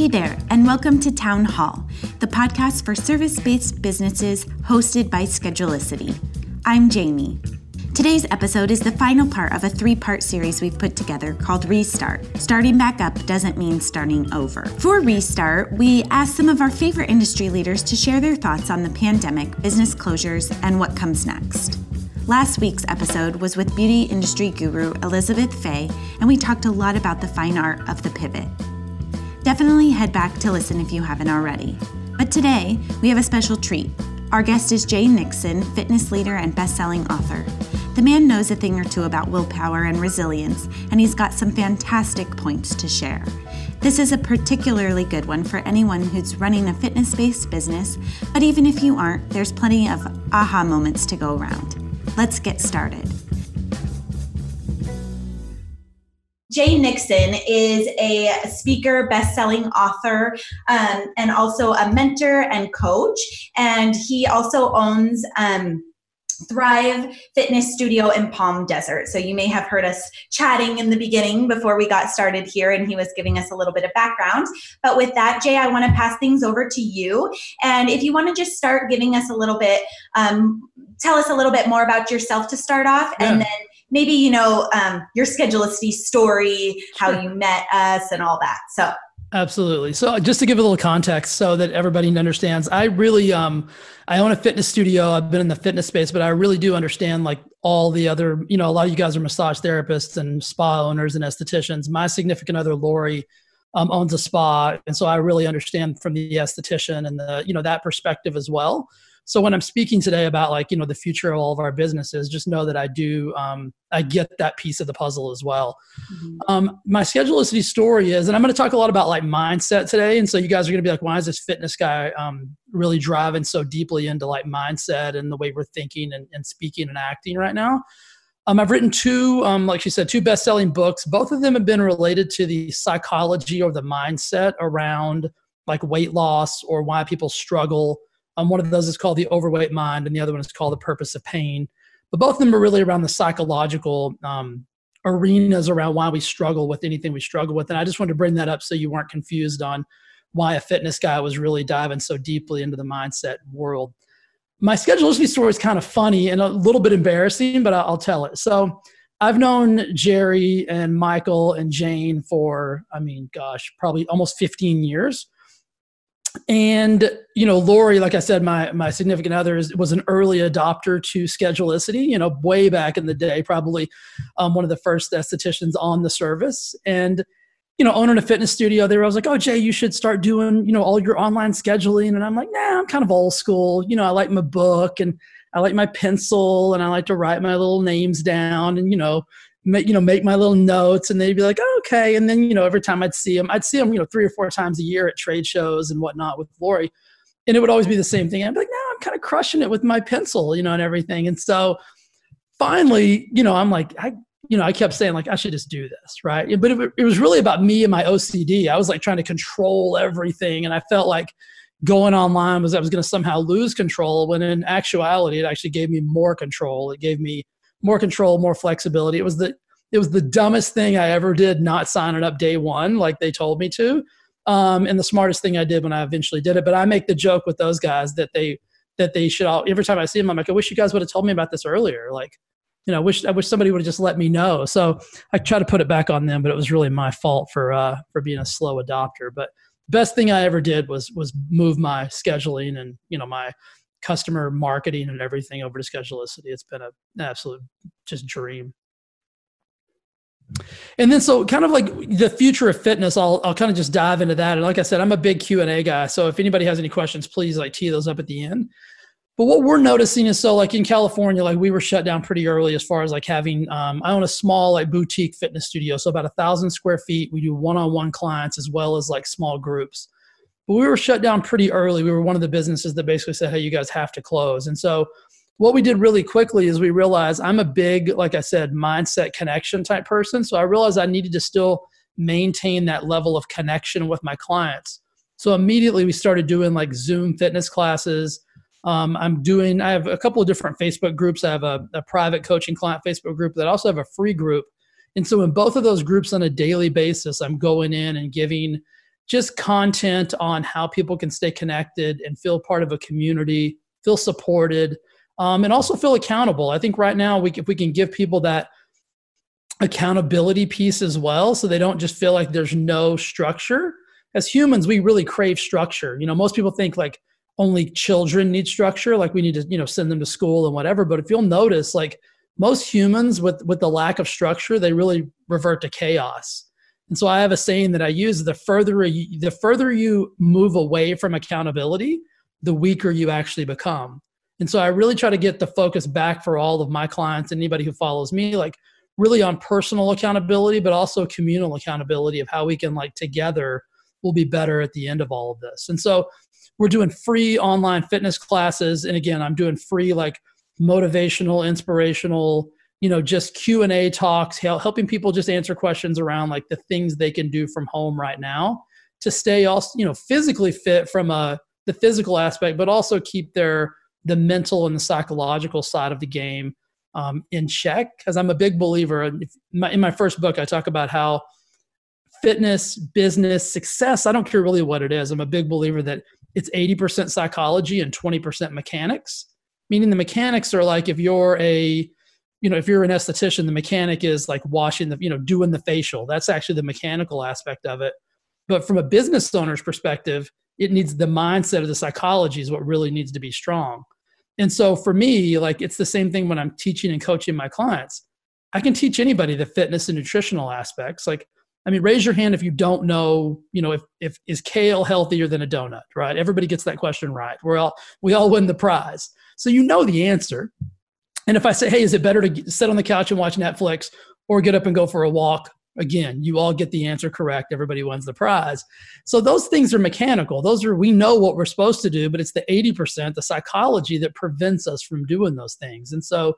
Hey there, and welcome to Town Hall, the podcast for service based businesses hosted by Schedulicity. I'm Jamie. Today's episode is the final part of a three part series we've put together called Restart. Starting back up doesn't mean starting over. For Restart, we asked some of our favorite industry leaders to share their thoughts on the pandemic, business closures, and what comes next. Last week's episode was with beauty industry guru Elizabeth Fay, and we talked a lot about the fine art of the pivot. Definitely head back to listen if you haven't already. But today, we have a special treat. Our guest is Jay Nixon, fitness leader and best-selling author. The man knows a thing or two about willpower and resilience, and he's got some fantastic points to share. This is a particularly good one for anyone who's running a fitness based business, but even if you aren't, there's plenty of aha moments to go around. Let's get started. Jay Nixon is a speaker, best-selling author, um, and also a mentor and coach. And he also owns um, Thrive Fitness Studio in Palm Desert. So you may have heard us chatting in the beginning before we got started here, and he was giving us a little bit of background. But with that, Jay, I want to pass things over to you. And if you want to just start giving us a little bit, um, tell us a little bit more about yourself to start off, yeah. and then maybe you know um, your Schedulicity story, how you met us, and all that. So Absolutely. So just to give a little context so that everybody understands, I really um I own a fitness studio. I've been in the fitness space, but I really do understand like all the other, you know, a lot of you guys are massage therapists and spa owners and estheticians. My significant other, Lori, um, owns a spa. And so I really understand from the esthetician and the, you know, that perspective as well. So when I'm speaking today about like, you know, the future of all of our businesses, just know that I do, um, I get that piece of the puzzle as well. Mm-hmm. Um, my Schedulicity story is, and I'm going to talk a lot about like mindset today. And so you guys are going to be like, why is this fitness guy um, really driving so deeply into like mindset and the way we're thinking and, and speaking and acting right now? Um, I've written two, um, like you said, two best-selling books. Both of them have been related to the psychology or the mindset around like weight loss or why people struggle um, one of those is called The Overweight Mind, and the other one is called The Purpose of Pain. But both of them are really around the psychological um, arenas around why we struggle with anything we struggle with. And I just wanted to bring that up so you weren't confused on why a fitness guy was really diving so deeply into the mindset world. My Schedulicity story is kind of funny and a little bit embarrassing, but I'll tell it. So I've known Jerry and Michael and Jane for, I mean, gosh, probably almost 15 years and you know lori like i said my my significant other is, was an early adopter to schedulicity you know way back in the day probably um, one of the first estheticians on the service. And you know owning a fitness studio they were I was like oh jay you should start doing you know all your online scheduling. And i'm like nah i'm kind of old school. You know i like my book and i like my pencil and i like to write my little names down and you know make, you know, make my little notes and they'd be like, oh, okay. And then, you know, every time I'd see them, I'd see them, you know, three or four times a year at trade shows and whatnot with Lori. And it would always be the same thing. I'd be like, no, I'm kind of crushing it with my pencil, you know, and everything. And so finally, you know, I'm like, I, you know, I kept saying like, I should just do this. Right. But it, it was really about me and my OCD. I was like trying to control everything. And I felt like, going online was I was going to somehow lose control when in actuality it actually gave me more control. It gave me more control, more flexibility. It was the it was the dumbest thing I ever did not signing up day one like they told me to. Um, and the smartest thing I did when I eventually did it. But I make the joke with those guys that they that they should all every time I see them, I'm like, I wish you guys would have told me about this earlier. Like, you know, I wish I wish somebody would have just let me know. So I try to put it back on them, but it was really my fault for uh, for being a slow adopter. But the best thing I ever did was was move my scheduling and you know my customer marketing and everything over to Schedulicity. It's been a, an absolute just dream. And then so kind of like the future of fitness, I'll I'll kind of just dive into that. And like I said, I'm a big Q and A guy. So if anybody has any questions, please like tee those up at the end. But what we're noticing is so like in California, like we were shut down pretty early as far as like having um, I own a small like boutique fitness studio, so about a thousand square feet. We do one-on-one clients as well as like small groups. But we were shut down pretty early. We were one of the businesses that basically said, hey, you guys have to close. And so what we did really quickly is we realized I'm a big, like I said, mindset connection type person. So I realized I needed to still maintain that level of connection with my clients. So immediately we started doing like Zoom fitness classes. Um, I'm doing, I have a couple of different Facebook groups. I have a, a private coaching client Facebook group that also have a free group. And so in both of those groups on a daily basis, I'm going in and giving just content on how people can stay connected and feel part of a community, feel supported, um, and also feel accountable. I think right now we if we can give people that accountability piece as well, so they don't just feel like there's no structure. As humans, we really crave structure. You know, most people think like only children need structure, like we need to you know send them to school and whatever. But if you'll notice, like most humans with with the lack of structure, they really revert to chaos. And so I have a saying that I use: the further you, the further you move away from accountability, the weaker you actually become. And so I really try to get the focus back for all of my clients, and anybody who follows me, like really on personal accountability, but also communal accountability of how we can like together will be better at the end of all of this. And so we're doing free online fitness classes. And again, I'm doing free like motivational, inspirational, you know, just Q and A talks, helping people just answer questions around like the things they can do from home right now to stay also, you know, physically fit from a the physical aspect, but also keep their the mental and the psychological side of the game um, in check. Because I'm a big believer. In my, in my first book, I talk about how fitness, business, success. I don't care really what it is. I'm a big believer that it's 80% psychology and 20% mechanics. Meaning the mechanics are like if you're a you know if you're an esthetician the mechanic is like washing the you know doing the facial. That's actually the mechanical aspect of it. But from a business owner's perspective it needs the mindset of the psychology is what really needs to be strong. And so for me like it's the same thing when i'm teaching and coaching my clients. I can teach anybody the fitness and nutritional aspects. Like i mean raise your hand if you don't know you know if, if is kale healthier than a donut right? Everybody gets that question right. We're all we all win the prize. So you know the answer and if i say hey is it better to sit on the couch and watch netflix or get up and go for a walk? Again you all get the answer correct. Everybody wins the prize. So those things are mechanical. Those are we know what we're supposed to do but it's the 80% the psychology that prevents us from doing those things. And so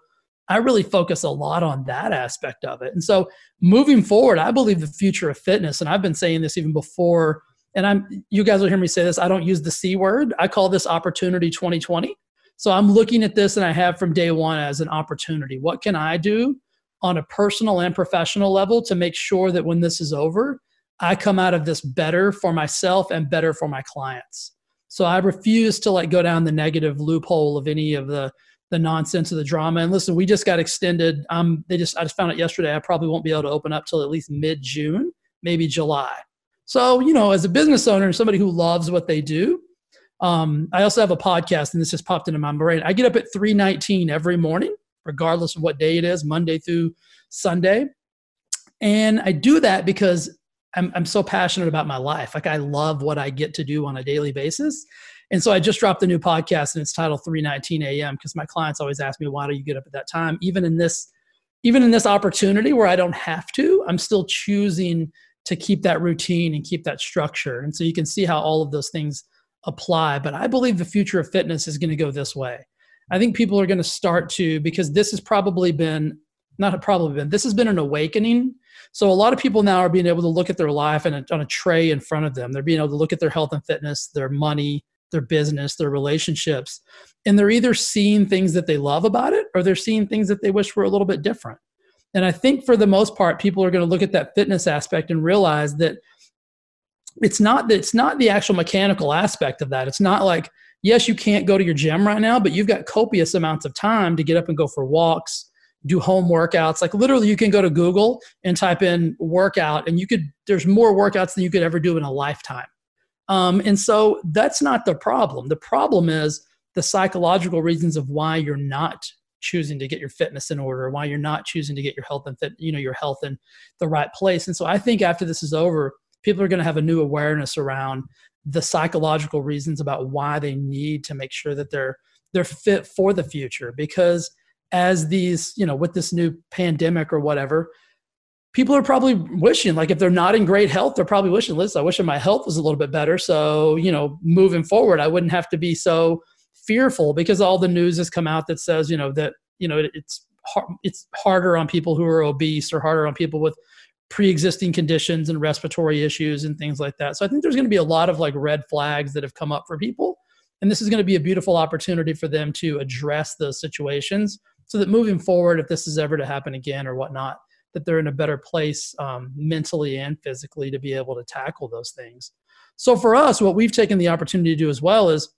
i really focus a lot on that aspect of it. And so moving forward i believe the future of fitness and i've been saying this even before and i'm you guys will hear me say this i don't use the c word. I call this opportunity 2020 so i'm looking at this and i have from day one as an opportunity what can i do on a personal and professional level to make sure that when this is over, I come out of this better for myself and better for my clients. So I refuse to like go down the negative loophole of any of the the nonsense of the drama. And listen, we just got extended. Um, they just I just found it yesterday. I probably won't be able to open up till at least mid June, maybe July. So you know, as a business owner and somebody who loves what they do, um, I also have a podcast, and this just popped into my brain. I get up at three nineteen every morning regardless of what day it is, Monday through Sunday. And I do that because I'm, I'm so passionate about my life. Like I love what I get to do on a daily basis. And so I just dropped a new podcast and it's titled 319 AM because my clients always ask me, why do you get up at that time? Even in this, even in this opportunity where I don't have to, I'm still choosing to keep that routine and keep that structure. And so you can see how all of those things apply. But I believe the future of fitness is going to go this way. I think people are going to start to because this has probably been not probably been this has been an awakening. So a lot of people now are being able to look at their life and on a tray in front of them. They're being able to look at their health and fitness, their money, their business, their relationships, and they're either seeing things that they love about it or they're seeing things that they wish were a little bit different. And I think for the most part, people are going to look at that fitness aspect and realize that it's not that it's not the actual mechanical aspect of that. It's not like yes, you can't go to your gym right now, but you've got copious amounts of time to get up and go for walks, do home workouts. Like literally, you can go to Google and type in workout, and you could, there's more workouts than you could ever do in a lifetime. Um, and so that's not the problem. The problem is the psychological reasons of why you're not choosing to get your fitness in order, why you're not choosing to get your health and fit, you know, your health in the right place. And so I think after this is over, people are going to have a new awareness around the psychological reasons about why they need to make sure that they're they're fit for the future. Because as these you know with this new pandemic or whatever people are probably wishing like if they're not in great health they're probably wishing listen i wish my health was a little bit better. So you know moving forward i wouldn't have to be so fearful because all the news has come out that says you know that you know it's it's harder on people who are obese or harder on people with pre-existing conditions and respiratory issues and things like that. So I think there's going to be a lot of like red flags that have come up for people. And this is going to be a beautiful opportunity for them to address those situations so that moving forward, if this is ever to happen again or whatnot, that they're in a better place um, mentally and physically to be able to tackle those things. So for us, what we've taken the opportunity to do as well is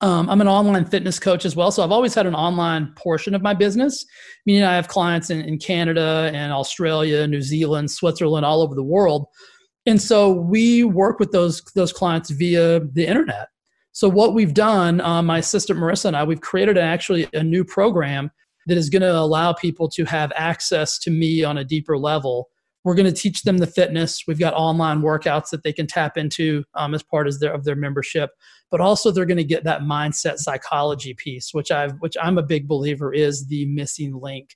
um, I'm an online fitness coach as well. So I've always had an online portion of my business, meaning I have clients in, in Canada and Australia, New Zealand, Switzerland, all over the world. And so we work with those, those clients via the internet. So what we've done, um, my assistant Marissa and I, we've created actually a new program that is going to allow people to have access to me on a deeper level we're going to teach them the fitness. We've got online workouts that they can tap into um, as part of their, of their membership, but also they're going to get that mindset psychology piece, which I've which I'm a big believer is the missing link.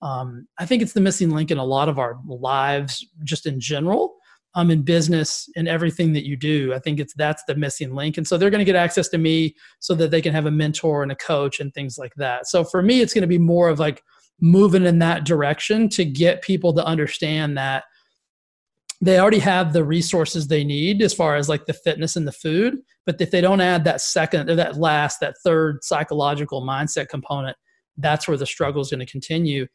Um, I think it's the missing link in a lot of our lives, just in general, um, in business and everything that you do. I think it's that's the missing link, and so they're going to get access to me so that they can have a mentor and a coach and things like that. So for me, it's going to be more of like moving in that direction to get people to understand that they already have the resources they need as far as like the fitness and the food. But if they don't add that second or that last that third psychological mindset component that's where the struggle is going to continue.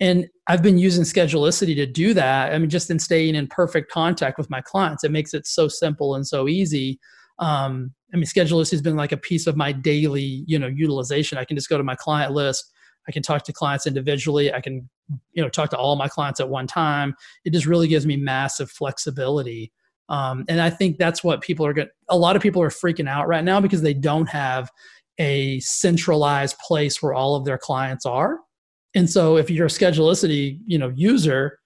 And i've been using schedulicity to do that. I mean just in staying in perfect contact with my clients. It makes it so simple and so easy. Um, i mean schedulicity has been like a piece of my daily you know utilization. I can just go to my client list I can talk to clients individually. I can, you know, talk to all my clients at one time. It just really gives me massive flexibility. Um, and I think that's what people are going. A lot of people are freaking out right now because they don't have a centralized place where all of their clients are. And so, if you're a Schedulicity, you know, user,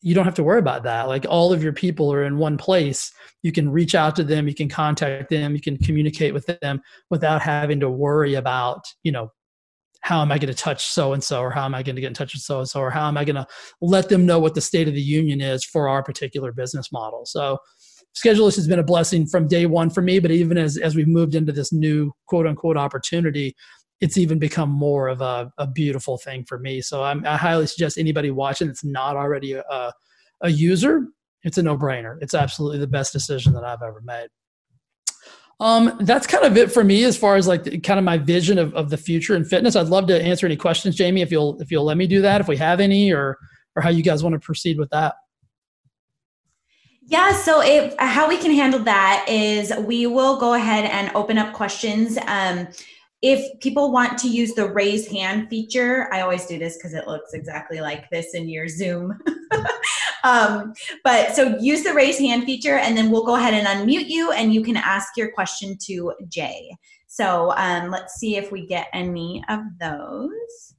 you don't have to worry about that. Like all of your people are in one place. You can reach out to them, you can contact them, you can communicate with them without having to worry about, you know, how am I going to touch so and so, or how am I going to get in touch with so and so, or how am I going to let them know what the state of the union is for our particular business model. So, Schedulist has been a blessing from day one for me, but even as, as we've moved into this new quote unquote opportunity, it's even become more of a, a beautiful thing for me. So, I'm, i highly suggest anybody watching that's not already a, a user, it's a no brainer. It's absolutely the best decision that I've ever made. Um, that's kind of it for me as far as like the, kind of my vision of, of the future in fitness. I'd love to answer any questions, Jamie, if you'll if you'll let me do that, if we have any, or or how you guys want to proceed with that. Yeah, so if how we can handle that is we will go ahead and open up questions. Um, if people want to use the raise hand feature, I always do this because it looks exactly like this in your Zoom. um, but so use the raise hand feature and then we'll go ahead and unmute you and you can ask your question to Jay. So um, let's see if we get any of those.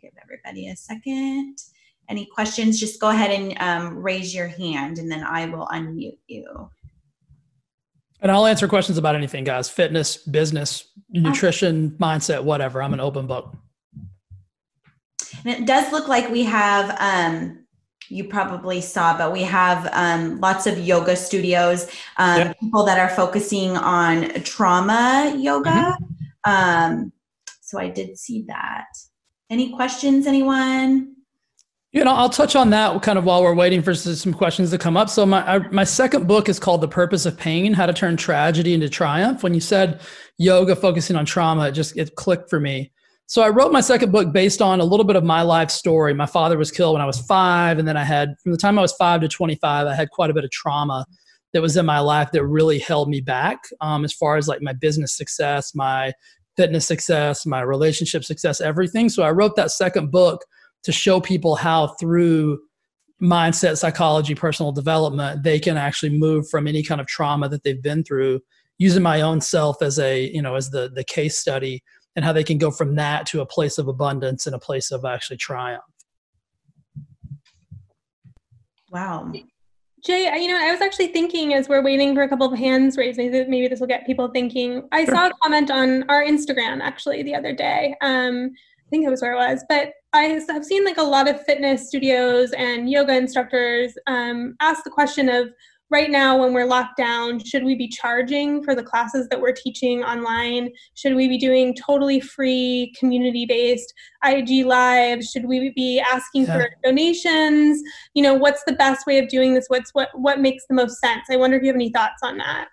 Give everybody a second. Any questions, just go ahead and um, raise your hand and then I will unmute you. And I'll answer questions about anything, guys fitness, business, nutrition, mindset, whatever. I'm an open book. And it does look like we have, um, you probably saw, but we have um, lots of yoga studios, um, yep. people that are focusing on trauma yoga. Mm-hmm. Um, so I did see that. Any questions, anyone? You know, I'll touch on that kind of while we're waiting for some questions to come up. So my my second book is called The Purpose of Pain: How to Turn Tragedy into Triumph. When you said yoga focusing on trauma, it just it clicked for me. So I wrote my second book based on a little bit of my life story. My father was killed when I was 5 and then I had from the time I was 5 to 25, I had quite a bit of trauma that was in my life that really held me back um, as far as like my business success, my fitness success, my relationship success, everything. So I wrote that second book to show people how through mindset psychology personal development they can actually move from any kind of trauma that they've been through using my own self as a you know as the the case study and how they can go from that to a place of abundance and a place of actually triumph wow Jay, you know, I was actually thinking as we're waiting for a couple of hands raised, maybe this will get people thinking. I sure. saw a comment on our Instagram actually the other day. Um, I think it was where it was, but I have seen like a lot of fitness studios and yoga instructors um, ask the question of right now when we're locked down, should we be charging for the classes that we're teaching online? Should we be doing totally free community based IG lives? Should we be asking yeah. for donations? You know, what's the best way of doing this? What's what what makes the most sense? I wonder if you have any thoughts on that.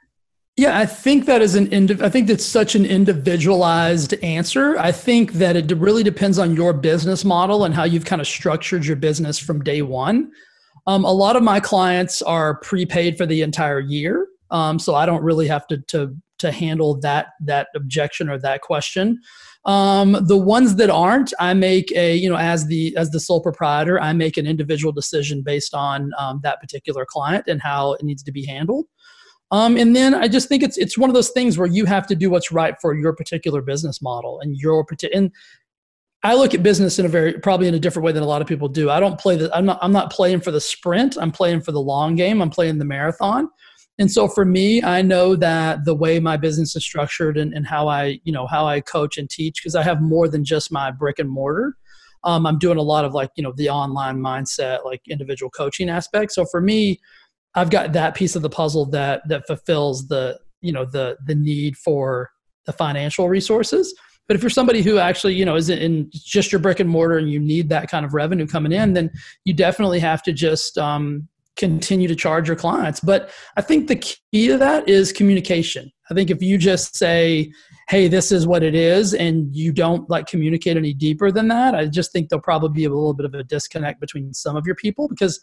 Yeah, I think that is an indi- I think that's such an individualized answer. I think that it really depends on your business model and how you've kind of structured your business from day one. Um, a lot of my clients are prepaid for the entire year. Um, so I don't really have to to to handle that that objection or that question. Um, the ones that aren't, I make a you know as the as the sole proprietor, I make an individual decision based on um, that particular client and how it needs to be handled. Um, and then I just think it's it's one of those things where you have to do what's right for your particular business model and your particular. And I look at business in a very probably in a different way than a lot of people do. I don't play the I'm not I'm not playing for the sprint. I'm playing for the long game. I'm playing the marathon. And so for me, I know that the way my business is structured and, and how I, you know, how I coach and teach, because I have more than just my brick and mortar. Um, I'm doing a lot of like, you know, the online mindset, like individual coaching aspect. So for me, I've got that piece of the puzzle that that fulfills the, you know, the the need for the financial resources. But if you're somebody who actually, you know, is in just your brick and mortar and you need that kind of revenue coming in, then you definitely have to just um, continue to charge your clients. But I think the key to that is communication. I think if you just say, hey, this is what it is, and you don't like communicate any deeper than that, I just think there'll probably be a little bit of a disconnect between some of your people because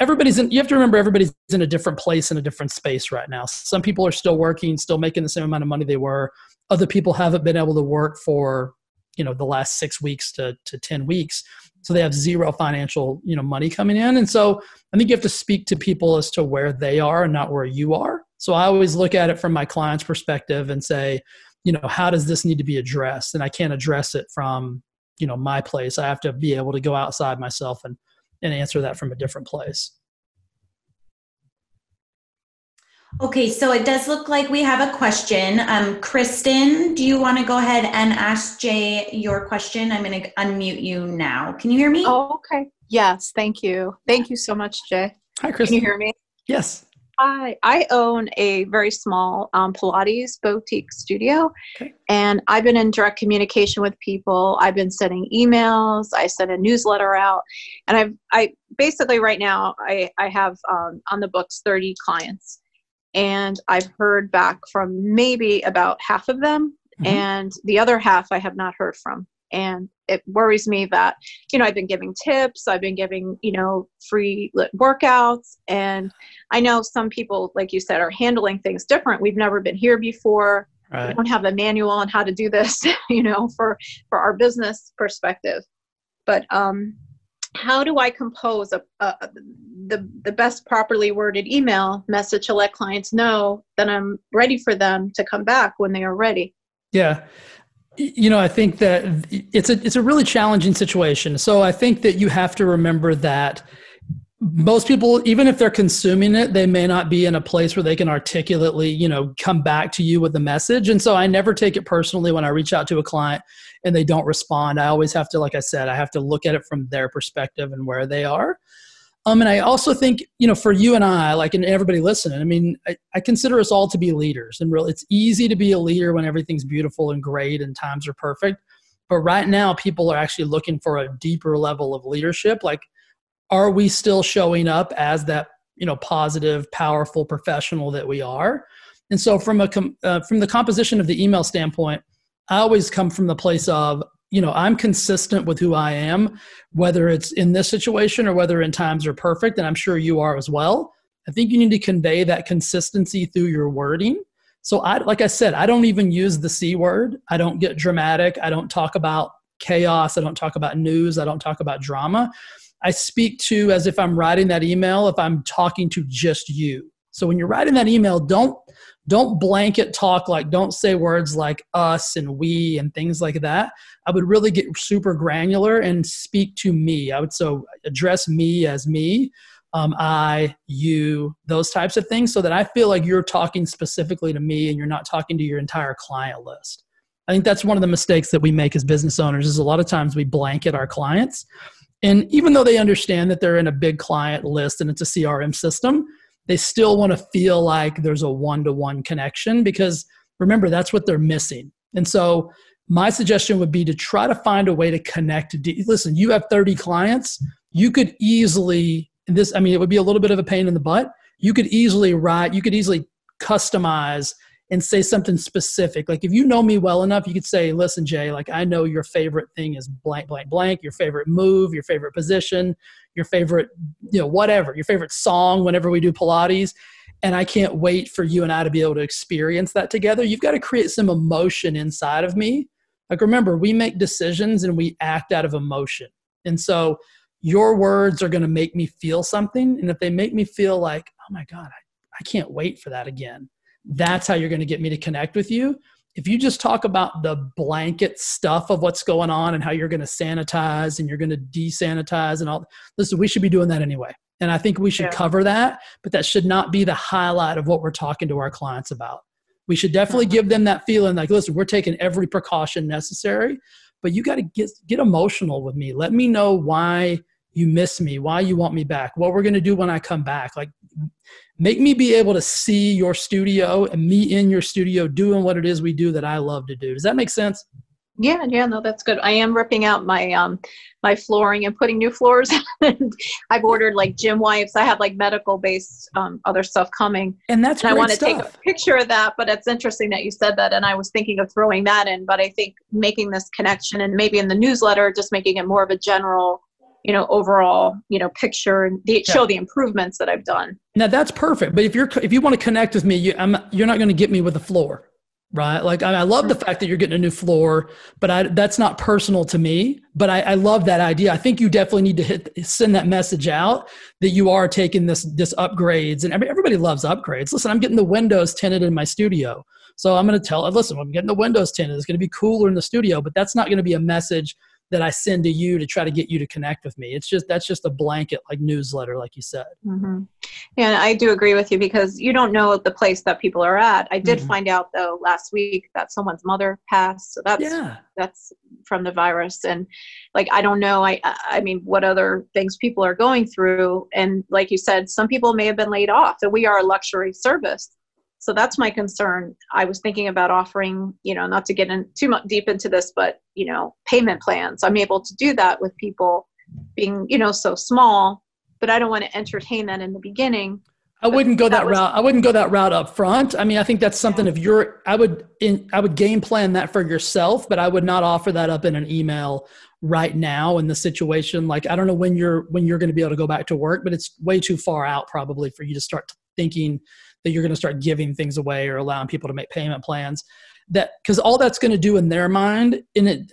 everybody's in you have to remember everybody's in a different place in a different space right now. Some people are still working still making the same amount of money they were. Other people haven't been able to work for you know the last six weeks to, to 10 weeks. So they have zero financial you know money coming in. And so i think you have to speak to people as to where they are and not where you are. So i always look at it from my client's perspective and say you know how does this need to be addressed? And i can't address it from you know my place. I have to be able to go outside myself and and answer that from a different place Okay, so it does look like we have a question. Um, Kristen, do you want to go ahead and ask Jay your question? I'm going to unmute you now. Can you hear me? Oh, okay. Yes, thank you. Thank you so much, Jay. Hi, Kristen. Can you hear me? Yes. Hi, I own a very small um, Pilates boutique studio, okay. and I've been in direct communication with people. I've been sending emails. I sent a newsletter out, and I've I basically right now I I have um, on the books 30 clients, and I've heard back from maybe about half of them, mm-hmm. and the other half I have not heard from. And it worries me that, you know, I've been giving tips, I've been giving, you know, free workouts, and I know some people, like you said, are handling things different. We've never been here before. Right. We don't have a manual on how to do this, you know, for for our business perspective. But um, how do I compose a, a, the, the best properly worded email message to let clients know that I'm ready for them to come back when they are ready? Yeah. You know, I think that it's a it's a really challenging situation. So I think that you have to remember that most people even if they're consuming it they may not be in a place where they can articulately you know come back to you with the message. And so i never take it personally when i reach out to a client and they don't respond. I always have to like i said i have to look at it from their perspective and where they are um, and i also think you know for you and i like and everybody listening i mean I, I consider us all to be leaders and real it's easy to be a leader when everything's beautiful and great and times are perfect. But right now people are actually looking for a deeper level of leadership. Like are we still showing up as that you know positive powerful professional that we are? And so from a uh, from the composition of the email standpoint i always come from the place of you know i'm consistent with who i am whether it's in this situation or whether in times are perfect and i'm sure you are as well. I think you need to convey that consistency through your wording. So i like i said i don't even use the c word. I don't get dramatic. I don't talk about chaos. I don't talk about news. I don't talk about drama. I speak to as if I'm writing that email, if I'm talking to just you. So when you're writing that email, don't don't blanket talk like don't say words like us and we and things like that. I would really get super granular and speak to me. I would so address me as me, um, I, you, those types of things, so that I feel like you're talking specifically to me and you're not talking to your entire client list. I think that's one of the mistakes that we make as business owners. Is a lot of times we blanket our clients and even though they understand that they're in a big client list and it's a CRM system, they still want to feel like there's a one to one connection because remember, that's what they're missing. And so, my suggestion would be to try to find a way to connect. Listen, you have 30 clients. You could easily, this, I mean, it would be a little bit of a pain in the butt. You could easily write, you could easily customize and say something specific. Like if you know me well enough, you could say, listen, Jay, like I know your favorite thing is blank, blank, blank, your favorite move, your favorite position, your favorite, you know, whatever, your favorite song whenever we do Pilates. and I can't wait for you and I to be able to experience that together. You've got to create some emotion inside of me. Like, remember, we make decisions and we act out of emotion. And so, your words are going to make me feel something. And if they make me feel like, oh my God, I, I can't wait for that again, that's how you're going to get me to connect with you. If you just talk about the blanket stuff of what's going on and how you're going to sanitize and you're going to desanitize and all, listen, we should be doing that anyway. And I think we should yeah. cover that, but that should not be the highlight of what we're talking to our clients about. We should definitely mm-hmm. give them that feeling like, listen, we're taking every precaution necessary, but you got to get get emotional with me. Let me know why you miss me, why you want me back, what we're going to do when I come back. Like make me be able to see your studio and me in your studio doing what it is we do that I love to do. Does that make sense? Yeah, yeah, no, that's good. I am ripping out my um my flooring and putting new floors. and I've ordered like gym wipes. I have like medical based um, other stuff coming. And that's and I want to take a picture of that. But it's interesting that you said that, and I was thinking of throwing that in. But I think making this connection and maybe in the newsletter, just making it more of a general you know overall you know picture and the, yeah. show the improvements that i've done now that's perfect but if you're if you want to connect with me you, I'm, you're not going to get me with the floor right? Like I, I, love the mm-hmm. fact that you're getting a new floor, but I, that's not personal to me. But I, I, love that idea. I think you definitely need to hit send that message out that you are taking this this upgrades, and everybody loves upgrades. Listen, I'm getting the windows tinted in my studio, so I'm going to tell. Listen, I'm getting the windows tinted. It's going to be cooler in the studio, but that's not going to be a message that I send to you to try to get you to connect with me. It's just that's just a blanket like newsletter, like you said. Mm-hmm. Yeah, I do agree with you because you don't know the place that people are at. I did mm-hmm. find out though last week that someone's mother passed, so that's yeah. that's from the virus, and like I don't know. I I mean, what other things people are going through, and like you said, some people may have been laid off. So we are a luxury service so that's my concern i was thinking about offering you know not to get in too much deep into this but you know payment plans i'm able to do that with people being you know so small but i don't want to entertain that in the beginning I wouldn't go that, that was, route. I wouldn't go that route up front. I mean, I think that's something if you're I would in I would game plan that for yourself, but I would not offer that up in an email right now in the situation. Like I don't know when you're when you're going to be able to go back to work, but it's way too far out probably for you to start thinking that you're going to start giving things away or allowing people to make payment plans that because all that's going to do in their mind in it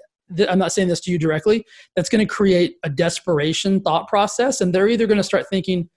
i'm not saying this to you directly that's going to create a desperation thought process and they're either going to start thinking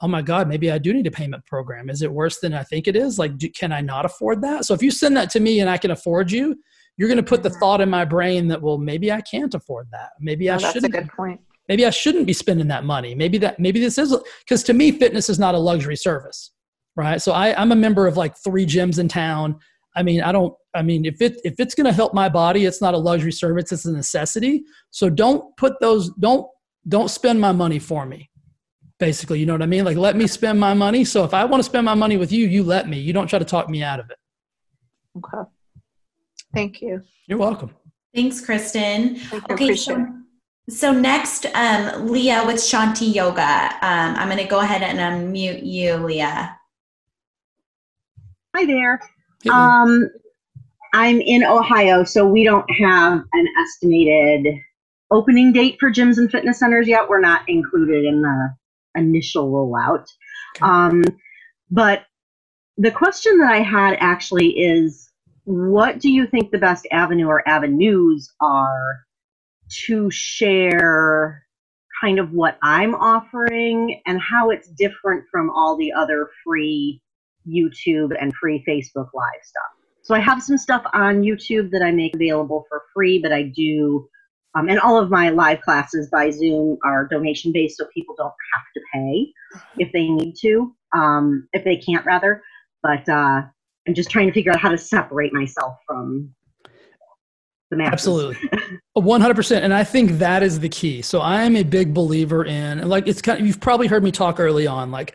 oh my god maybe i do need a payment program. Is it worse than i think it is? Like do, can i not afford that? So if you send that to me and i can afford you you're going to put the mm-hmm. thought in my brain that well maybe i can't afford that. Maybe i should that's a good point. maybe i shouldn't be spending that money. Maybe that maybe this is because to me fitness is not a luxury service right? So I, I'm a member of like three gyms in town. I mean, I don't. I mean, if it if it's going to help my body, it's not a luxury service; it's a necessity. So don't put those. Don't don't spend my money for me. Basically, you know what I mean? Like, let me spend my money. So if I want to spend my money with you, you let me. You don't try to talk me out of it. Okay. Thank you. You're welcome. Thanks, Kristen. okay, so, so next, um, Leah with Shanti Yoga. Um, I'm going to go ahead and unmute you, Leah. Hi there. Um, I'm in Ohio, so we don't have an estimated opening date for gyms and fitness centers yet. We're not included in the initial rollout. Um, but the question that I had actually is what do you think the best avenue or avenues are to share kind of what I'm offering and how it's different from all the other free YouTube and free Facebook Live stuff. So I have some stuff on YouTube that I make available for free, but I do, um, and all of my live classes by Zoom are donation based, so people don't have to pay if they need to, um, if they can't rather. But uh, I'm just trying to figure out how to separate myself from the masses. Absolutely. 100% and i think that is the key so i am a big believer in like it's kind of you've probably heard me talk early on like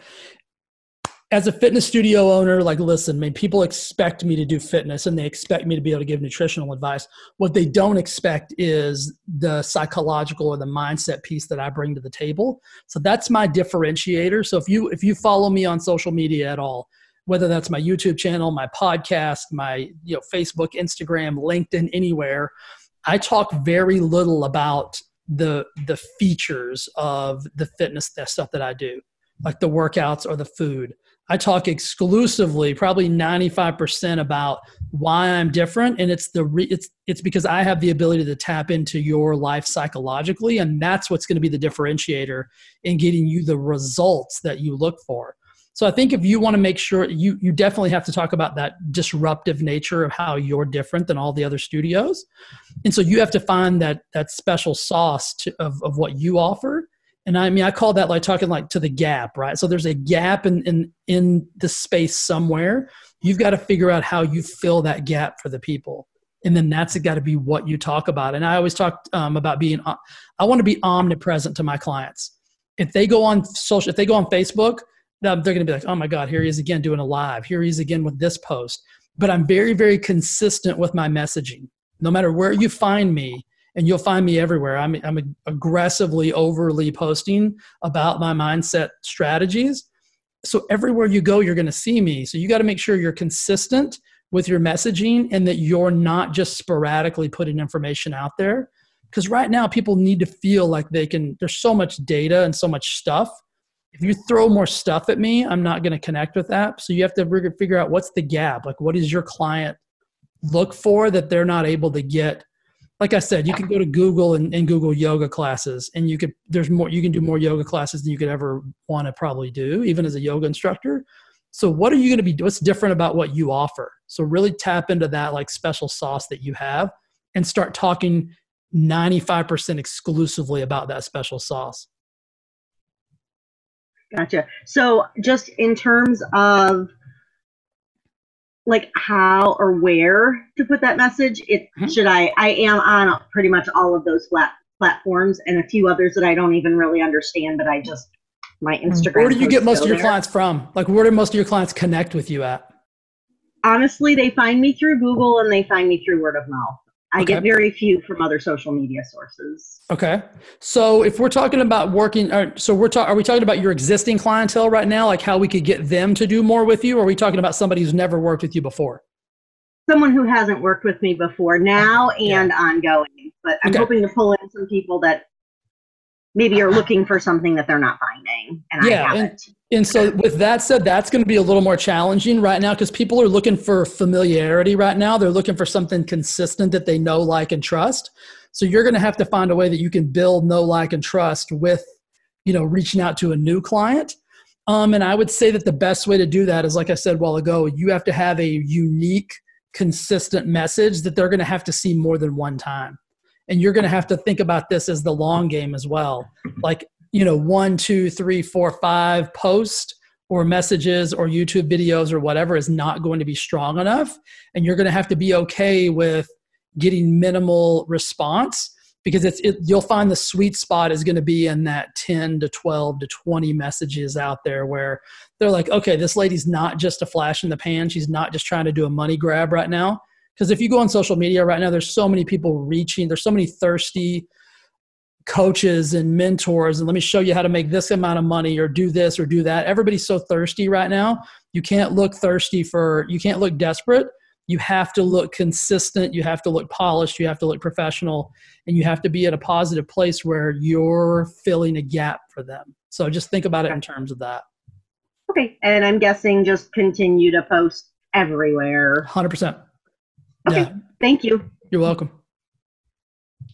as a fitness studio owner, like, listen, I mean, people expect me to do fitness and they expect me to be able to give nutritional advice. What they don't expect is the psychological or the mindset piece that I bring to the table. So that's my differentiator. So if you if you follow me on social media at all, whether that's my YouTube channel, my podcast, my you know Facebook, Instagram, LinkedIn, anywhere, I talk very little about the the features of the fitness stuff that I do, like the workouts or the food. I talk exclusively, probably 95% about why I'm different. And it's the, re- it's, it's because I have the ability to tap into your life psychologically. And that's what's going to be the differentiator in getting you the results that you look for. So I think if you want to make sure you you definitely have to talk about that disruptive nature of how you're different than all the other studios. And so you have to find that that special sauce to, of of what you offer and I mean, I call that like talking like to the gap, right? So there's a gap in in in the space somewhere. You've got to figure out how you fill that gap for the people, and then that's got to be what you talk about. And I always talk um, about being. Uh, I want to be omnipresent to my clients. If they go on social, if they go on Facebook, they're going to be like, "Oh my God, here he is again doing a live. Here he is again with this post." But I'm very, very consistent with my messaging. No matter where you find me, and you'll find me everywhere. I'm, I'm aggressively, overly posting about my mindset strategies. So everywhere you go, you're going to see me. So you got to make sure you're consistent with your messaging and that you're not just sporadically putting information out there. Because right now, people need to feel like they can, there's so much data and so much stuff. If you throw more stuff at me, I'm not going to connect with that. So you have to figure out what's the gap. Like, what does your client look for that they're not able to get like I said, you can go to Google and, and, Google yoga classes, and you could there's more you can do more yoga classes than you could ever want to probably do, even as a yoga instructor. So what are you going to be? What's different about what you offer? So really tap into that like special sauce that you have, and start talking 95% exclusively about that special sauce. Gotcha. So just in terms of like how or where to put that message it mm-hmm. should i i am on pretty much all of those flat platforms and a few others that i don't even really understand but i just my mm-hmm. instagram where do you get most of your there. clients from like where do most of your clients connect with you at honestly they find me through google and they find me through word of mouth I okay. get very few from other social media sources. Okay. So if we're talking about working, uh, so we're talking, are we talking about your existing clientele right now? Like how we could get them to do more with you? Or are we talking about somebody who's never worked with you before? Someone who hasn't worked with me before now and yeah. ongoing, but I'm okay. hoping to pull in some people that maybe are looking for something that they're not finding and yeah, I haven't. And, and so with that said, that's going to be a little more challenging right now because people are looking for familiarity right now. They're looking for something consistent that they know, like, and trust. So you're going to have to find a way that you can build know, like, and trust with, you know, reaching out to a new client. Um, and I would say that the best way to do that is, like I said a while ago, you have to have a unique, consistent message that they're going to have to see more than one time and you're going to have to think about this as the long game as well. Like you know one two three four five post or messages or youtube videos or whatever is not going to be strong enough and you're going to have to be okay with getting minimal response because it's it, you'll find the sweet spot is going to be in that 10 to 12 to 20 messages out there where they're like okay this lady's not just a flash in the pan. She's not just trying to do a money grab right now because if you go on social media right now there's so many people reaching there's so many thirsty coaches and mentors and let me show you how to make this amount of money or do this or do that. Everybody's so thirsty right now. You can't look thirsty for you can't look desperate. You have to look consistent you have to look polished you have to look professional and you have to be at a positive place where you're filling a gap for them. So just think about it in terms of that. Okay and i'm guessing just continue to post everywhere. 100% Okay. Yeah. Thank you. You're welcome.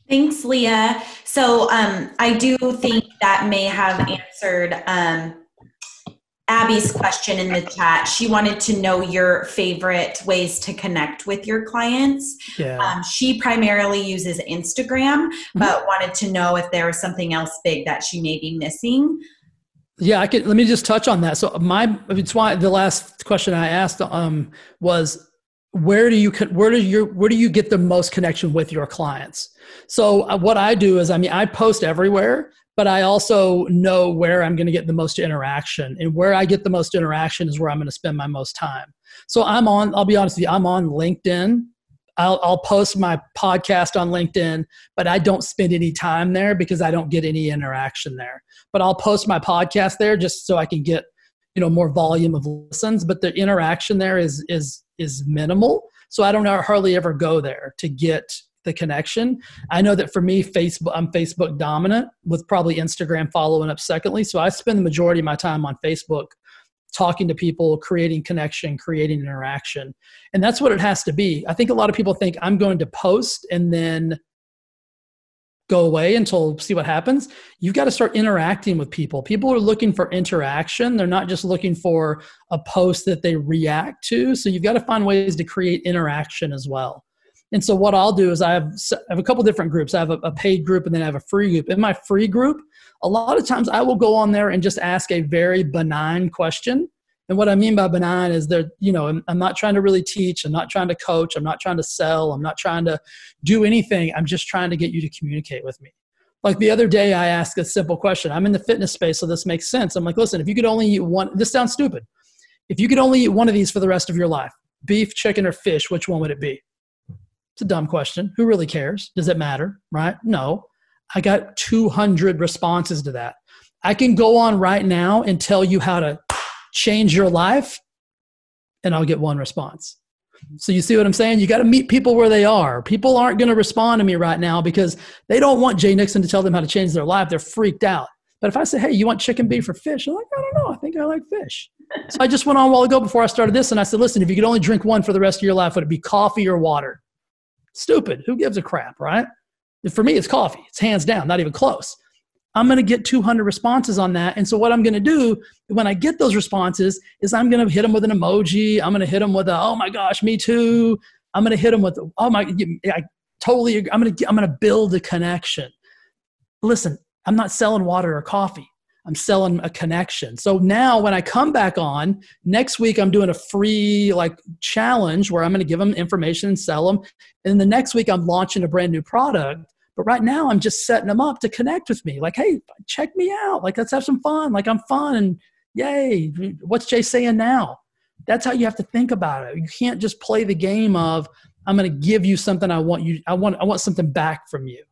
Thanks, Leah. So um, I do think that may have answered um, Abby's question in the chat. She wanted to know your favorite ways to connect with your clients. Yeah. Um, she primarily uses Instagram, mm-hmm. but wanted to know if there was something else big that she may be missing. Yeah, I could. Let me just touch on that. So my, it's why the last question I asked um, was where do you where do you where do you get the most connection with your clients? So uh, what i do is i mean i post everywhere but i also know where i'm going to get the most interaction and where i get the most interaction is where i'm going to spend my most time. So i'm on i'll be honest with you i'm on linkedin. I'll, I'll post my podcast on linkedin but i don't spend any time there because i don't get any interaction there. But i'll post my podcast there just so i can get you know more volume of listens but the interaction there is is is minimal so i don't hardly ever go there to get the connection i know that for me facebook i'm facebook dominant with probably instagram following up secondly so i spend the majority of my time on facebook talking to people, creating connection, creating interaction. And that's what it has to be. I think a lot of people think I'm going to post and then go away until see what happens. You've got to start interacting with people. People are looking for interaction. They're not just looking for a post that they react to. So you've got to find ways to create interaction as well. And so what I'll do is I have, I have a couple different groups. I have a, a paid group and then I have a free group. In my free group, a lot of times I will go on there and just ask a very benign question. And what I mean by benign is that, you know, I'm, I'm, not trying to really teach. I'm not trying to coach. I'm not trying to sell. I'm not trying to do anything. I'm just trying to get you to communicate with me. Like the other day, I asked a simple question. I'm in the fitness space, so this makes sense. I'm like, listen, if you could only eat one, this sounds stupid. If you could only eat one of these for the rest of your life, beef, chicken, or fish, which one would it be? It's a dumb question. Who really cares? Does it matter? Right? No. I got 200 responses to that. I can go on right now and tell you how to change your life, and I'll get one response. So you see what I'm saying? You got to meet people where they are. People aren't going to respond to me right now because they don't want Jay Nixon to tell them how to change their life. They're freaked out. But if I say, "Hey, you want chicken, beef, or fish?" They're like, "I don't know. I think I like fish." So I just went on a while ago before I started this, and I said, "Listen, if you could only drink one for the rest of your life, would it be coffee or water?" Stupid. Who gives a crap, right? For me, it's coffee. It's hands down, not even close. I'm going to get 200 responses on that. And so what I'm going to do when I get those responses is I'm going to hit them with an emoji. I'm going to hit them with a, oh my gosh, me too. I'm going to hit them with, oh my, I totally, I'm going to, I'm going to build a connection. Listen, I'm not selling water or coffee. I'm selling a connection. So now when I come back on next week, I'm doing a free like challenge where I'm going to give them information and sell them. And the next week, I'm launching a brand new product. But right now, I'm just setting them up to connect with me. Like, hey, check me out. Like, let's have some fun. Like, I'm fun. And yay, what's Jay saying now? That's how you have to think about it. You can't just play the game of I'm going to give you something I want you. I want. I want something back from you.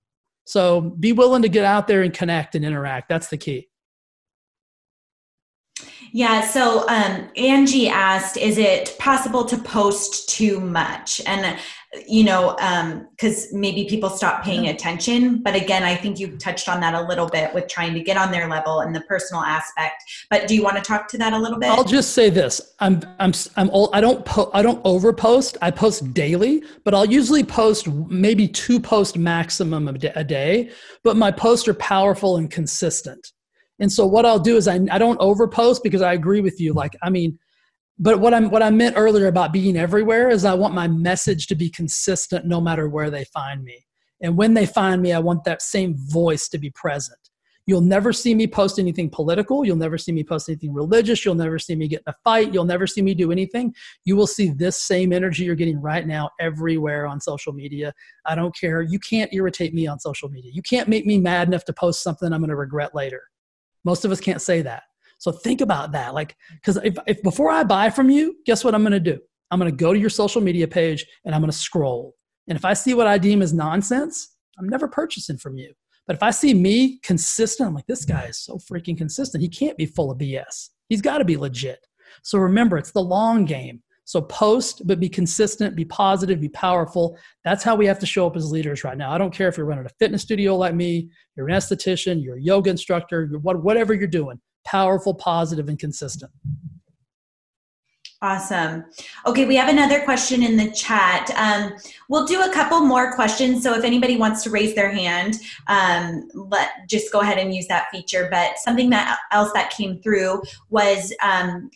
So be willing to get out there and connect and interact. That's the key. Yeah, so um, Angie asked, is it possible to post too much? And, you know, because um, maybe people stop paying attention. But again, I think you touched on that a little bit with trying to get on their level and the personal aspect. But do you want to talk to that a little bit? I'll just say this: I'm, I'm, I'm. Old, I don't, po- I don't overpost. I post daily, but I'll usually post maybe two posts maximum a day. But my posts are powerful and consistent. And so what I'll do is I, I don't overpost because I agree with you. Like, I mean, but what I'm what I meant earlier about being everywhere is I want my message to be consistent no matter where they find me. And when they find me, I want that same voice to be present. You'll never see me post anything political. You'll never see me post anything religious. You'll never see me get in a fight. You'll never see me do anything. You will see this same energy you're getting right now everywhere on social media. I don't care. You can't irritate me on social media. You can't make me mad enough to post something I'm going to regret later. Most of us can't say that. So think about that. Like, because if, if before I buy from you, guess what I'm going to do? I'm going to go to your social media page and I'm going to scroll. And if I see what I deem as nonsense, I'm never purchasing from you. But if I see me consistent, I'm like, this guy is so freaking consistent. He can't be full of BS. He's got to be legit. So remember, it's the long game. So post, but be consistent, be positive, be powerful. That's how we have to show up as leaders right now. I don't care if you're running a fitness studio like me, you're an esthetician, you're a yoga instructor, you're whatever you're doing, powerful, positive, and consistent. Awesome. Okay, we have another question in the chat. Um, we'll do a couple more questions. So if anybody wants to raise their hand, um, let just go ahead and use that feature. But something that else that came through was um,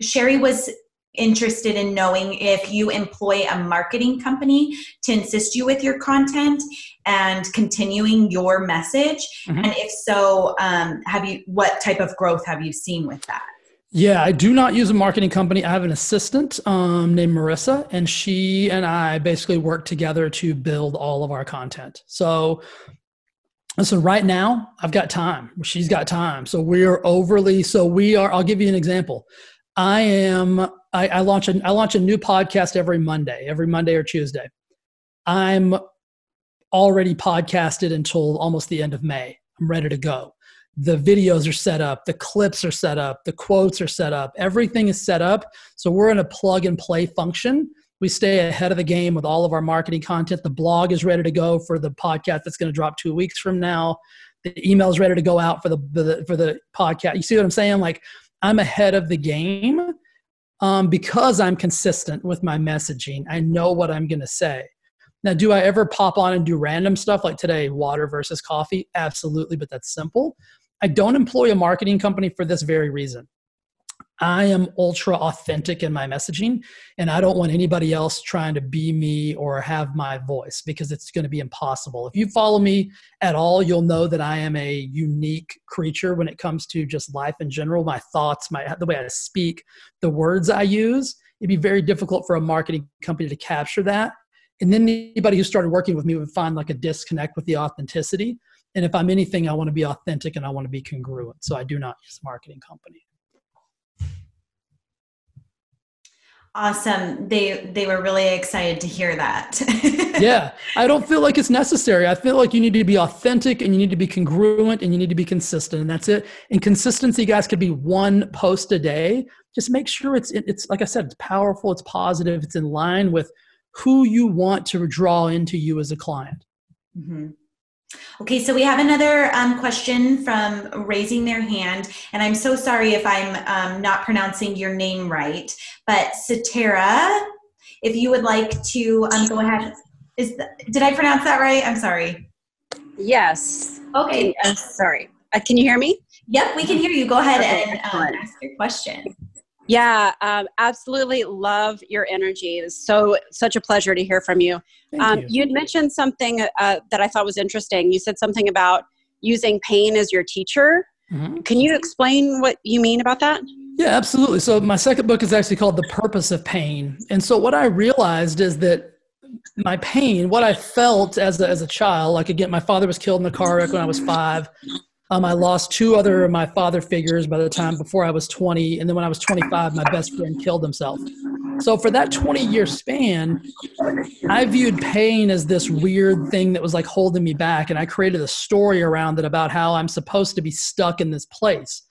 Sherry was interested in knowing if you employ a marketing company to assist you with your content and continuing your message mm-hmm. and if so um, have you what type of growth have you seen with that yeah, I do not use a marketing company. I have an assistant um, named Marissa, and she and I basically work together to build all of our content. So, so right now I've got time. She's got time. So we are overly. So we are. I'll give you an example. I am. I, I launch a I launch a new podcast every Monday, every Monday or Tuesday. I'm already podcasted until almost the end of May. I'm ready to go. The videos are set up, the clips are set up, the quotes are set up, everything is set up. So we're in a plug and play function. We stay ahead of the game with all of our marketing content. The blog is ready to go for the podcast that's going to drop two weeks from now. The email is ready to go out for the, the for the podcast. You see what I'm saying? Like I'm ahead of the game um, because I'm consistent with my messaging. I know what I'm going to say. Now, do I ever pop on and do random stuff like today, water versus coffee? Absolutely, but that's simple. I don't employ a marketing company for this very reason. I am ultra authentic in my messaging, and I don't want anybody else trying to be me or have my voice because it's going to be impossible. If you follow me at all, you'll know that I am a unique creature when it comes to just life in general, my thoughts, my the way I speak, the words I use. It'd be very difficult for a marketing company to capture that. And then anybody who started working with me would find like a disconnect with the authenticity. And if I'm anything, I want to be authentic and I want to be congruent. So I do not use a marketing company. Awesome. They they were really excited to hear that. yeah. I don't feel like it's necessary. I feel like you need to be authentic and you need to be congruent and you need to be consistent and that's it. And consistency guys could be one post a day. Just make sure it's it's like I said it's powerful, it's positive, it's in line with who you want to draw into you as a client. Mm-hmm. Okay, so we have another um, question from raising their hand, and I'm so sorry if I'm um, not pronouncing your name right, but Satara, if you would like to um, go ahead, is the, did I pronounce that right? I'm sorry. Yes. Okay. Sorry. Uh, can you hear me? Yep, we can hear you. Go ahead okay, and um, ask your question. Yeah, um, absolutely love your energy. It was so such a pleasure to hear from you. Um, you. had mentioned something uh, that I thought was interesting. You said something about using pain as your teacher. Mm-hmm. Can you explain what you mean about that? Yeah, absolutely. So my second book is actually called The Purpose of Pain. And so what I realized is that my pain, what I felt as a, as a child, like again, my father was killed in the car wreck when I was five. Um, I lost two other of my father figures by the time before I was 20. And then when I was 25, my best friend killed himself. So for that 20 year span, I viewed pain as this weird thing that was like holding me back. And I created a story around it about how I'm supposed to be stuck in this place.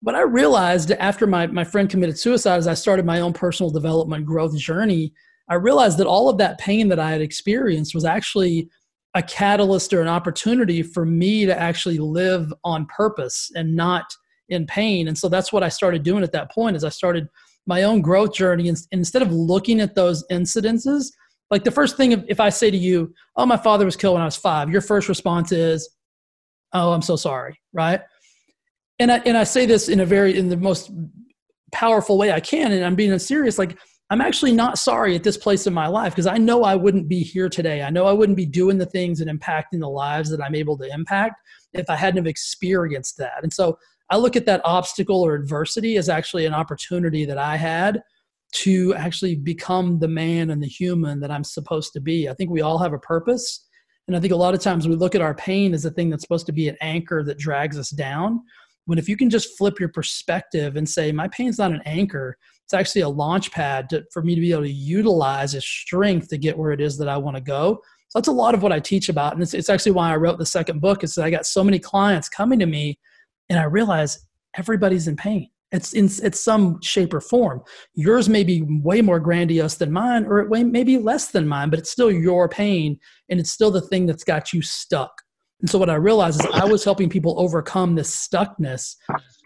But I realized after my, my friend committed suicide, as I started my own personal development growth journey, I realized that all of that pain that I had experienced was actually a catalyst or an opportunity for me to actually live on purpose and not in pain. And so that's what i started doing at that point is i started my own growth journey. And instead of looking at those incidences like the first thing if i say to you oh my father was killed when i was five your first response is oh i'm so sorry right? And i and i say this in a very in the most powerful way i can and i'm being serious like I'm actually not sorry at this place in my life because I know I wouldn't be here today. I know I wouldn't be doing the things and impacting the lives that I'm able to impact if I hadn't have experienced that. And so I look at that obstacle or adversity as actually an opportunity that I had to actually become the man and the human that I'm supposed to be. I think we all have a purpose. And I think a lot of times we look at our pain as a thing that's supposed to be an anchor that drags us down. When if you can just flip your perspective and say, my pain's not an anchor, it's actually a launch pad to, for me to be able to utilize its strength to get where it is that I want to go. So that's a lot of what I teach about. And it's, it's actually why I wrote the second book is that I got so many clients coming to me and I realize everybody's in pain. It's in it's some shape or form. Yours may be way more grandiose than mine, or it may be less than mine, but it's still your pain, and it's still the thing that's got you stuck. And so what I realized is I was helping people overcome this stuckness.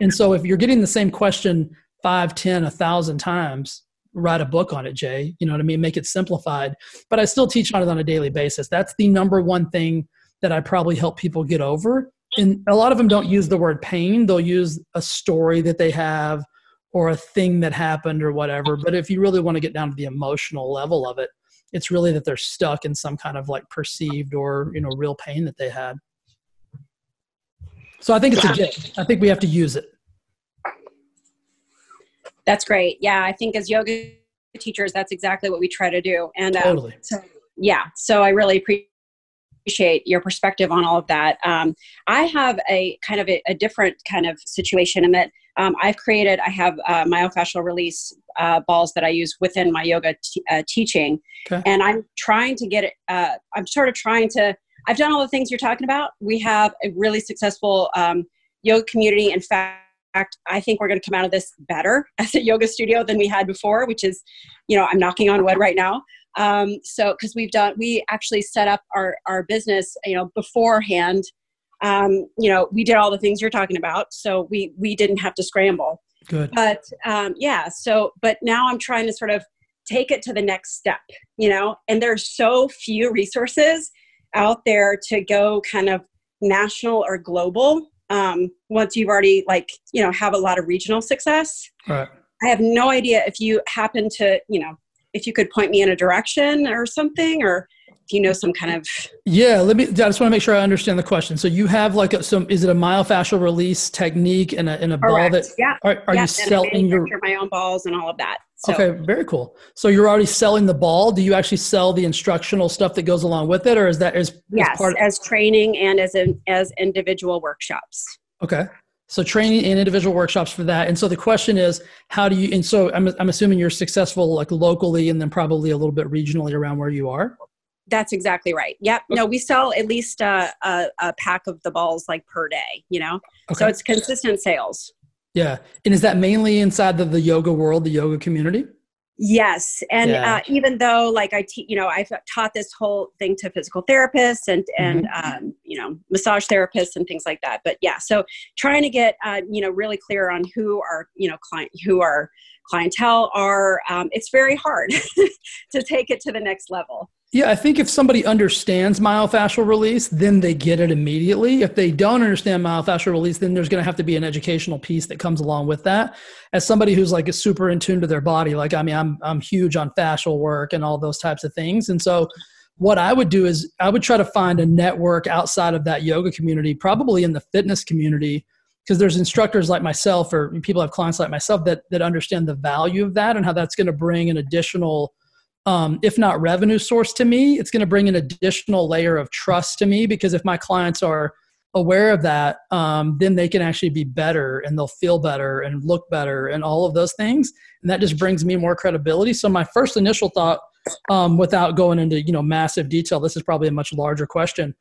And so if you're getting the same question five, ten, a thousand times, write a book on it, Jay. You know what I mean? Make it simplified. But I still teach on it on a daily basis. That's the number one thing that I probably help people get over. And a lot of them don't use the word pain, they'll use a story that they have or a thing that happened or whatever. But if you really want to get down to the emotional level of it, it's really that they're stuck in some kind of like perceived or you know real pain that they had. So I think it's a gift. I think we have to use it. That's great. Yeah, I think as yoga teachers, that's exactly what we try to do. And uh, totally. So, yeah, so I really appreciate your perspective on all of that. Um, I have a kind of a, a, different kind of situation in that um, I've created, I have uh, myofascial release uh, balls that I use within my yoga t- uh, teaching. Okay. And I'm trying to get it, uh, I'm sort of trying to, I've done all the things you're talking about. We have a really successful um, yoga community. In fact, fact, I think we're going to come out of this better as a yoga studio than we had before, which is, you know, I'm knocking on wood right now. Um, so, because we've done, we actually set up our, our business, you know, beforehand. Um, you know, we did all the things you're talking about, so we we didn't have to scramble. Good. But um, yeah, so but now I'm trying to sort of take it to the next step, you know, and there's so few resources out there to go kind of national or global um, once you've already like you know have a lot of regional success. Right. I have no idea if you happen to you know if you could point me in a direction or something or you know some kind of yeah let me i just want to make sure i understand the question. So you have like a, some is it a myofascial release technique and a, and a ball that yeah. are, are yeah, you selling your my own balls and all of that so. okay very cool. So you're already selling the ball. Do you actually sell the instructional stuff that goes along with it or is that as, yes as part of, as training and as in, as individual workshops. Okay. So training and individual workshops for that. And so the question is how do you and so i'm, I'm assuming you're successful like locally and then probably a little bit regionally around where you are that's exactly right. Yep. No, we sell at least uh, a, a pack of the balls like per day, you know? Okay. So it's consistent sales. Yeah. And is that mainly inside of the yoga world, the yoga community? Yes. And yeah. uh, even though like I teach, you know, I've taught this whole thing to physical therapists and, and, mm-hmm. um, you know, massage therapists and things like that. But yeah, so trying to get, uh, you know, really clear on who our, you know, client, who our clientele are, um, it's very hard to take it to the next level. Yeah, I think if somebody understands myofascial release, then they get it immediately. If they don't understand myofascial release, then there's going to have to be an educational piece that comes along with that. As somebody who's like a super in tune to their body, like I mean, I'm I'm huge on fascial work and all those types of things, and so what I would do is I would try to find a network outside of that yoga community, probably in the fitness community, because there's instructors like myself or people have clients like myself that that understand the value of that and how that's going to bring an additional um, if not revenue source to me, it's going to bring an additional layer of trust to me because if my clients are aware of that, um, then they can actually be better and they'll feel better and look better and all of those things. And that just brings me more credibility. So my first initial thought, um, without going into you know massive detail, this is probably a much larger question.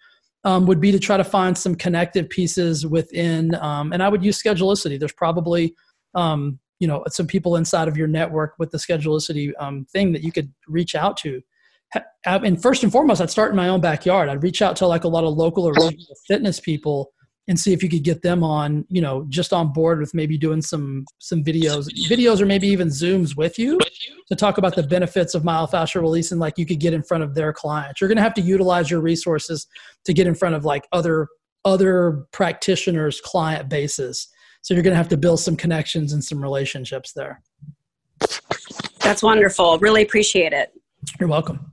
Um, would be to try to find some connective pieces within, um, and I would use Schedulicity. There's probably um, you know some people inside of your network with the schedulicity um, thing that you could reach out to. And first and foremost i'd start in my own backyard. I'd reach out to like a lot of local or regional fitness people and see if you could get them on you know just on board with maybe doing some some videos videos or maybe even zooms with you to talk about the benefits of myofascial release and like you could get in front of their clients. You're going to have to utilize your resources to get in front of like other other practitioners client bases so you're going to have to build some connections and some relationships there. That's wonderful. Really appreciate it. You're welcome.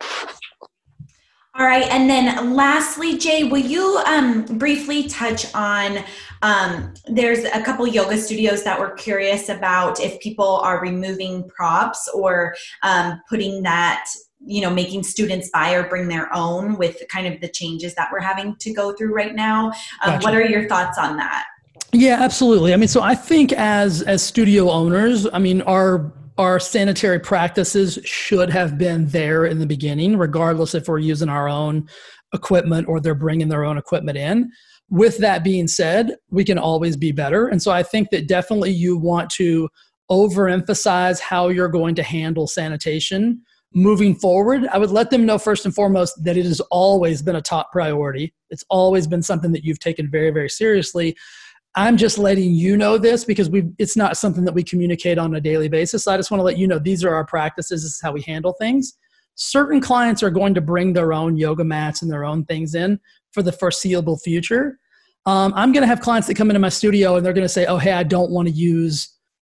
All right. And then lastly, Jay, will you um, briefly touch on? Um, there's a couple yoga studios that were curious about if people are removing props or um, putting that, you know, making students buy or bring their own with kind of the changes that we're having to go through right now. Um, gotcha. What are your thoughts on that? Yeah, absolutely. I mean, so I think as as studio owners, I mean, our our sanitary practices should have been there in the beginning, regardless if we're using our own equipment or they're bringing their own equipment in. With that being said, we can always be better. And so I think that definitely you want to overemphasize how you're going to handle sanitation moving forward. I would let them know first and foremost that it has always been a top priority. It's always been something that you've taken very, very seriously. I'm just letting you know this because we it's not something that we communicate on a daily basis. I just want to let you know these are our practices, this is how we handle things. Certain clients are going to bring their own yoga mats and their own things in for the foreseeable future. Um, I'm going to have clients that come into my studio and they're going to say, "Oh, hey, I don't want to use,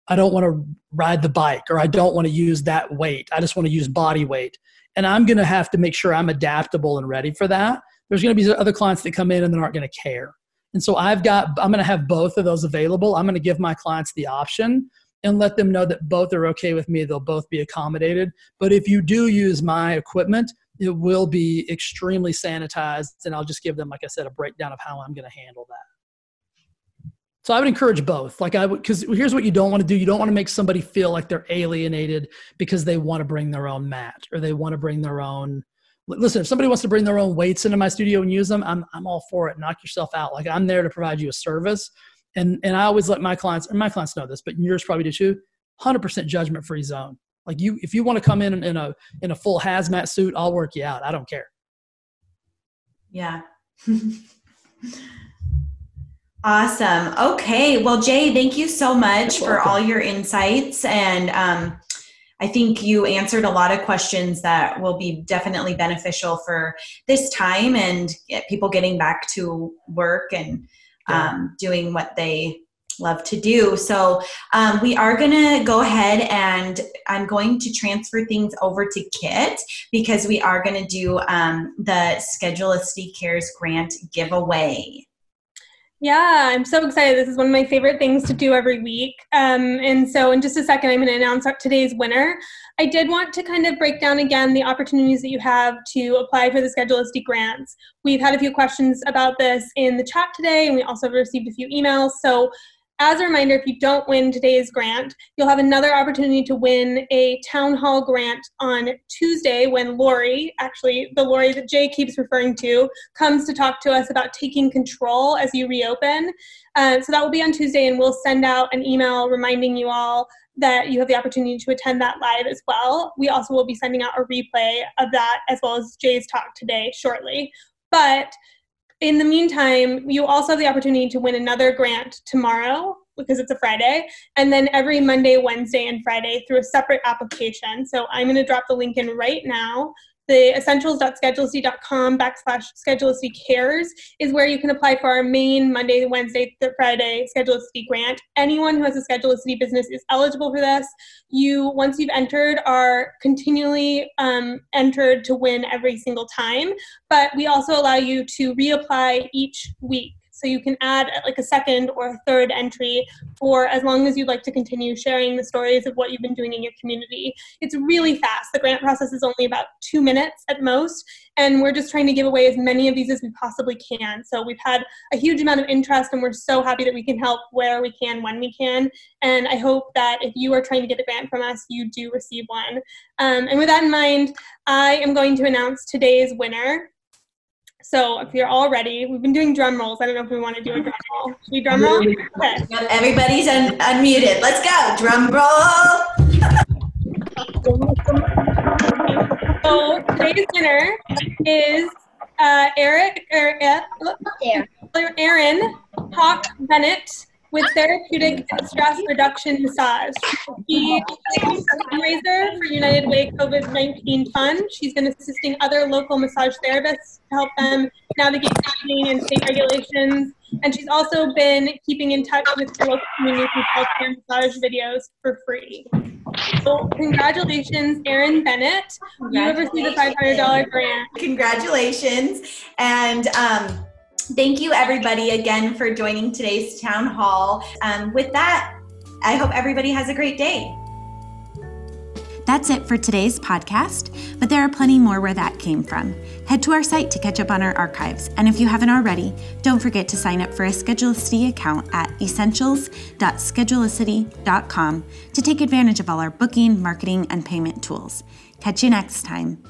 I don't want to ride the bike, or I don't want to use that weight. I just want to use body weight." And I'm going to have to make sure I'm adaptable and ready for that. There's going to be other clients that come in and they aren't going to care. And so I've got, I'm going to have both of those available. I'm going to give my clients the option and let them know that both are okay with me. They'll both be accommodated. But if you do use my equipment, it will be extremely sanitized. And I'll just give them, like I said, a breakdown of how I'm going to handle that. So I would encourage both. Like I would, because here's what you don't want to do. You don't want to make somebody feel like they're alienated because they want to bring their own mat or they want to bring their own listen, if somebody wants to bring their own weights into my studio and use them, I'm, I'm all for it. Knock yourself out. Like I'm there to provide you a service. And, and I always let my clients, and my clients know this, but yours probably do too, 100% judgment free zone. Like you, if you want to come in in a, in a full hazmat suit, I'll work you out. I don't care. Yeah. Awesome. Okay. Well, Jay, thank you so much for all your insights. And um, I think you answered a lot of questions that will be definitely beneficial for this time and get people getting back to work and um, doing what they love to do. So um, we are going to go ahead and I'm going to transfer things over to Kit because we are going to do um, the Schedulicity Cares grant giveaway. Yeah, I'm so excited. This is one of my favorite things to do every week. Um, and so, in just a second, I'm going to announce today's winner. I did want to kind of break down again the opportunities that you have to apply for the Schedulicity grants. We've had a few questions about this in the chat today, and we also received a few emails. So, as a reminder, if you don't win today's grant, you'll have another opportunity to win a town hall grant on Tuesday when Lori, actually the Lori that Jay keeps referring to, comes to talk to us about taking control as you reopen. Uh, so that will be on Tuesday, and we'll send out an email reminding you all that you have the opportunity to attend that live as well. We also will be sending out a replay of that as well as Jay's talk today shortly. But in the meantime, you also have the opportunity to win another grant tomorrow because it's a Friday, and then every Monday, Wednesday, and Friday through a separate application. So I'm going to drop the link in right now the essentials.schedulicity.com backslash schedulicity cares is where you can apply for our main Monday, Wednesday, Friday schedulicity grant. Anyone who has a schedulicity business is eligible for this. You, once you've entered, are continually um, entered to win every single time, but we also allow you to reapply each week. So you can add like a second or a third entry for as long as you'd like to continue sharing the stories of what you've been doing in your community. It's really fast. The grant process is only about two minutes at most, and we're just trying to give away as many of these as we possibly can. So we've had a huge amount of interest, and we're so happy that we can help where we can, when we can. And I hope that if you are trying to get a grant from us, you do receive one. Um, and with that in mind, I am going to announce today's winner. So if you're all ready, we've been doing drum rolls. I don't know if we want to do a drum roll. Should we drum roll? Okay. Everybody's un- unmuted. Let's go. Drum roll. so today's winner is uh, Eric or uh, Erin Hawk Bennett with therapeutic stress reduction massage. She is a fundraiser for United Way COVID 19 Fund. She's been assisting other local massage therapists to help them navigate training and state regulations. And she's also been keeping in touch with the local community through healthcare massage videos for free. So, congratulations, Erin Bennett. You have received a $500 grant. Congratulations. And um, Thank you, everybody, again for joining today's town hall. Um, with that, I hope everybody has a great day. That's it for today's podcast, but there are plenty more where that came from. Head to our site to catch up on our archives, and if you haven't already, don't forget to sign up for a Schedulicity account at essentials.schedulicity.com to take advantage of all our booking, marketing, and payment tools. Catch you next time.